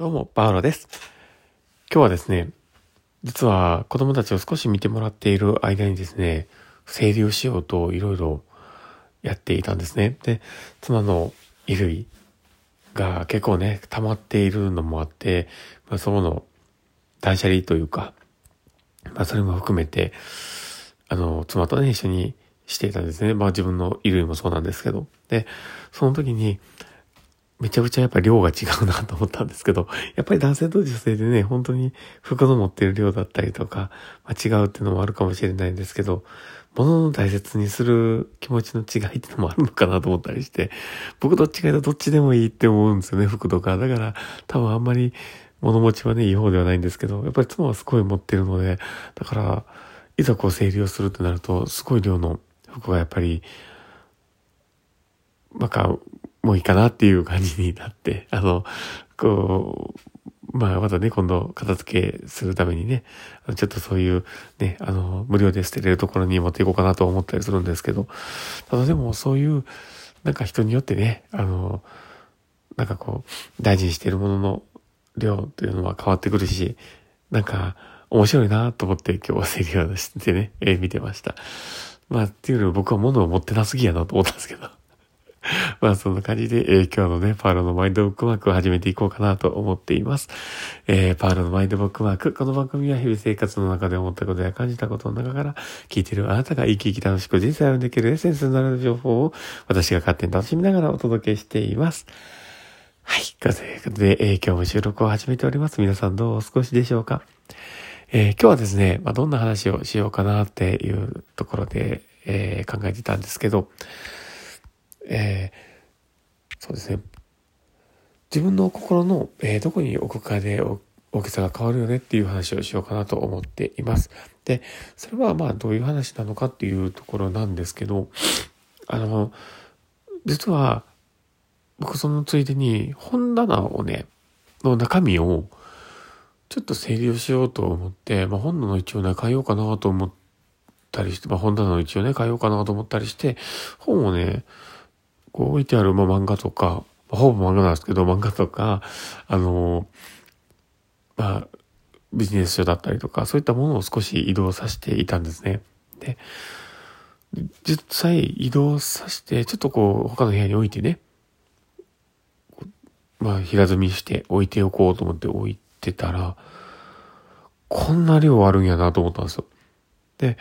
どうも、パウロです。今日はですね、実は子供たちを少し見てもらっている間にですね、整理をしようといろいろやっていたんですね。で、妻の衣類が結構ね、溜まっているのもあって、まあ、そこの断捨離というか、まあそれも含めて、あの、妻とね、一緒にしていたんですね。まあ自分の衣類もそうなんですけど。で、その時に、めちゃくちゃやっぱ量が違うなと思ったんですけど、やっぱり男性と女性でね、本当に服の持ってる量だったりとか、まあ、違うっていうのもあるかもしれないんですけど、物の大切にする気持ちの違いっていうのもあるのかなと思ったりして、僕どっちかとどっちでもいいって思うんですよね、服とか。だから多分あんまり物持ちはね、いい方ではないんですけど、やっぱり妻はすごい持ってるので、だから、いざこう整理をするってなると、すごい量の服がやっぱり、なんか、もういいかなっていう感じになって、あの、こう、まあ、またね、今度、片付けするためにね、ちょっとそういう、ね、あの、無料で捨てれるところに持っていこうかなと思ったりするんですけど、ただでもそういう、なんか人によってね、あの、なんかこう、大事にしてるものの量というのは変わってくるし、なんか、面白いなと思って今日は整理をしてね、えー、見てました。まあ、っていうのは僕は物を持ってなすぎやなと思ったんですけど。まあそんな感じで、えー、今日のね、パールのマインドブックマークを始めていこうかなと思っています。えー、パールのマインドブックマーク。この番組は日々生活の中で思ったことや感じたことの中から、聞いているあなたが生き生き楽しく人生をできるエッセンスになる情報を私が勝手に楽しみながらお届けしています。はい。ということで、えー、今日も収録を始めております。皆さんどうお過ごしでしょうか？えー、今日はですね、まあ、どんな話をしようかなっていうところで、えー、考えてたんですけど、えー、そうですね。自分の心の、えー、どこに置くかで大きさが変わるよねっていう話をしようかなと思っています。で、それはまあどういう話なのかっていうところなんですけど、あの、実は僕そのついでに本棚をね、の中身をちょっと整理をしようと思って、まあ本棚の一応ね、変えようかなと思ったりして、まあ本棚の一応ね、変えようかなと思ったりして、本をね、こう置いてある、まあ、漫画とか、ほぼ漫画なんですけど、漫画とか、あの、まあ、ビジネス書だったりとか、そういったものを少し移動させていたんですね。で、実際移動させて、ちょっとこう、他の部屋に置いてね、まあ、平積みして置いておこうと思って置いてたら、こんな量あるんやなと思ったんですよ。で、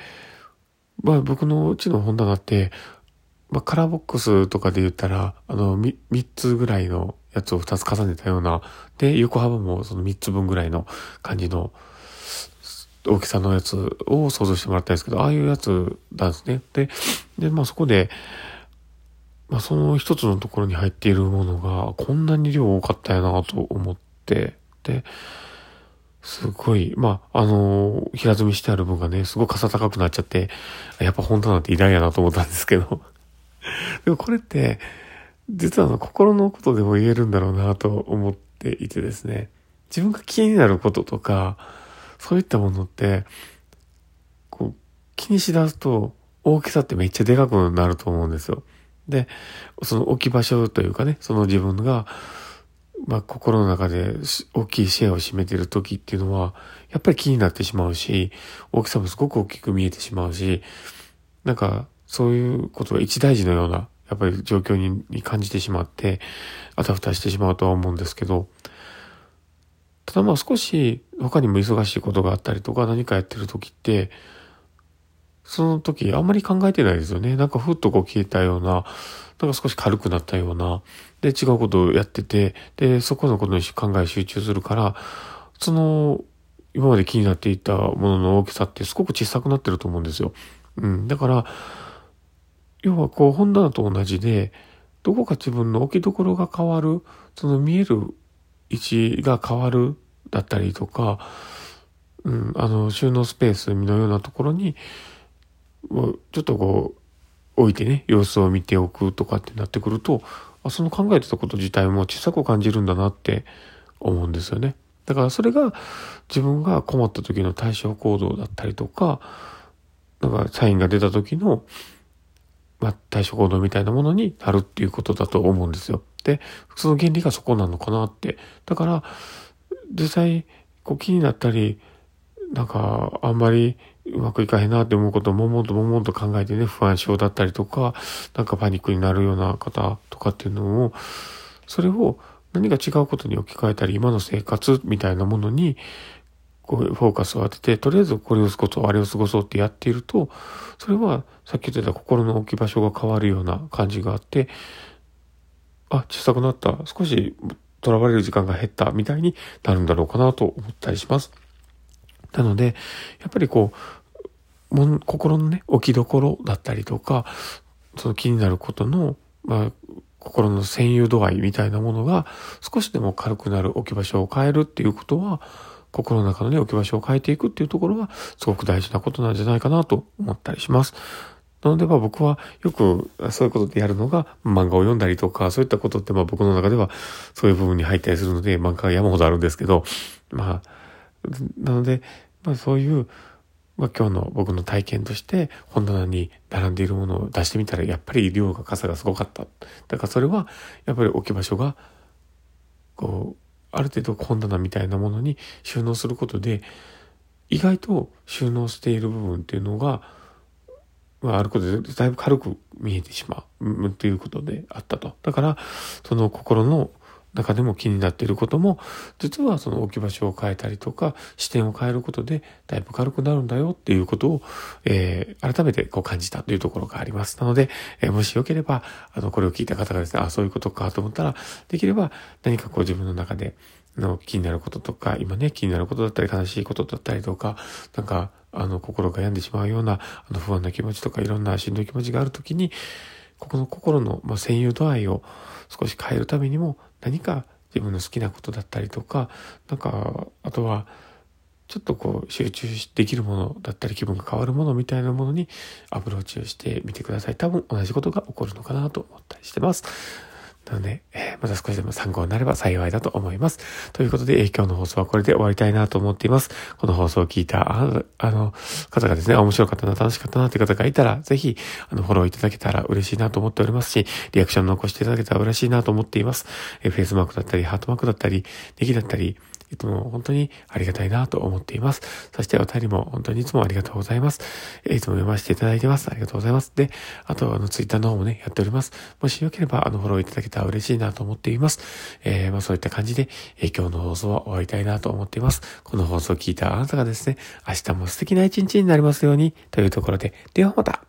まあ僕のうちの本棚って、まあ、カラーボックスとかで言ったら、あの、み、3つぐらいのやつを2つ重ねたような、で、横幅もその3つ分ぐらいの感じの大きさのやつを想像してもらったんですけど、ああいうやつなんですね。で、で、まあそこで、まあその一つのところに入っているものが、こんなに量多かったやなと思って、で、すごい、まあ、あの平積みしてある分がね、すごい傘高くなっちゃって、やっぱ本当なんて偉大やなと思ったんですけど、でもこれって、実はの心のことでも言えるんだろうなと思っていてですね。自分が気になることとか、そういったものって、こう、気にしだすと大きさってめっちゃでかくなると思うんですよ。で、その置き場所というかね、その自分が、まあ心の中で大きいシェアを占めている時っていうのは、やっぱり気になってしまうし、大きさもすごく大きく見えてしまうし、なんかそういうことが一大事のような、やっぱり状況に感じてしまって、あたふたしてしまうとは思うんですけど、ただまあ少し他にも忙しいことがあったりとか何かやってる時って、その時あんまり考えてないですよね。なんかふっとこう消えたような、なんか少し軽くなったような、で違うことをやってて、で、そこのことに考え集中するから、その、今まで気になっていたものの大きさってすごく小さくなってると思うんですよ。うん。だから、要はこう本棚と同じで、どこか自分の置き所が変わる、その見える位置が変わるだったりとか、うん、あの収納スペースのようなところに、ちょっとこう置いてね、様子を見ておくとかってなってくると、あその考えてたこと自体も小さく感じるんだなって思うんですよね。だからそれが自分が困った時の対処行動だったりとか、なんかサインが出た時のまあ、対処行動みたいなものになるっていうことだと思うんですよ。で、その原理がそこなのかなって。だから、実際、こう気になったり、なんか、あんまりうまくいかへんなって思うことをもんもんともんもんと考えてね、不安症だったりとか、なんかパニックになるような方とかっていうのを、それを何か違うことに置き換えたり、今の生活みたいなものに、こう、フォーカスを当てて、とりあえずこれを過ごそう、あれを過ごそうってやっていると、それはさっき言ってた心の置き場所が変わるような感じがあって、あ、小さくなった、少し囚われる時間が減ったみたいになるんだろうかなと思ったりします。なので、やっぱりこう、も心のね、置きどころだったりとか、その気になることの、まあ、心の占有度合いみたいなものが少しでも軽くなる置き場所を変えるっていうことは、心の中のね、置き場所を変えていくっていうところは、すごく大事なことなんじゃないかなと思ったりします。なのでまあ僕はよくそういうことでやるのが漫画を読んだりとか、そういったことってまあ僕の中ではそういう部分に入ったりするので漫画が山ほどあるんですけど、まあ、なので、まあそういう、まあ今日の僕の体験として本棚に並んでいるものを出してみたらやっぱり量が傘がすごかった。だからそれはやっぱり置き場所が、こう、ある程度本棚みたいなものに収納することで、意外と収納している部分っていうのが、まあ、あることでだいぶ軽く見えてしまうということであったと。だから、その心の中でも気になっていることも、実はその置き場所を変えたりとか、視点を変えることで、だいぶ軽くなるんだよっていうことを、えー、改めてこう感じたというところがあります。なので、えー、もしよければ、あの、これを聞いた方がですね、あ、そういうことかと思ったら、できれば何かこう自分の中で、の気になることとか、今ね、気になることだったり、悲しいことだったりとか、なんか、あの、心が病んでしまうような、あの、不安な気持ちとか、いろんなしんどい気持ちがあるときに、ここの心の、まあ、占有度合いを少し変えるためにも、何か自分の好きなことだったりとか、なんか、あとは、ちょっとこう集中できるものだったり気分が変わるものみたいなものにアプローチをしてみてください。多分同じことが起こるのかなと思ったりしてます。なので、えー、また少しでも参考になれば幸いだと思います。ということで、えー、今日の放送はこれで終わりたいなと思っています。この放送を聞いた、ああの、方がですね、面白かったな、楽しかったなって方がいたら、ぜひ、あの、フォローいただけたら嬉しいなと思っておりますし、リアクション残していただけたら嬉しいなと思っています。えー、フェイスマークだったり、ハートマークだったり、ネギだったり、いつも本当にありがたいなと思っています。そしてお便りも本当にいつもありがとうございます。いつも読ませていただいてます。ありがとうございます。で、あと、あの、ツイッターの方もね、やっております。もしよければ、あの、フォローいただけたら嬉しいなと思っています。えー、まあそういった感じで、えー、今日の放送は終わりたいなと思っています。この放送を聞いたあなたがですね、明日も素敵な一日になりますように、というところで、ではまた。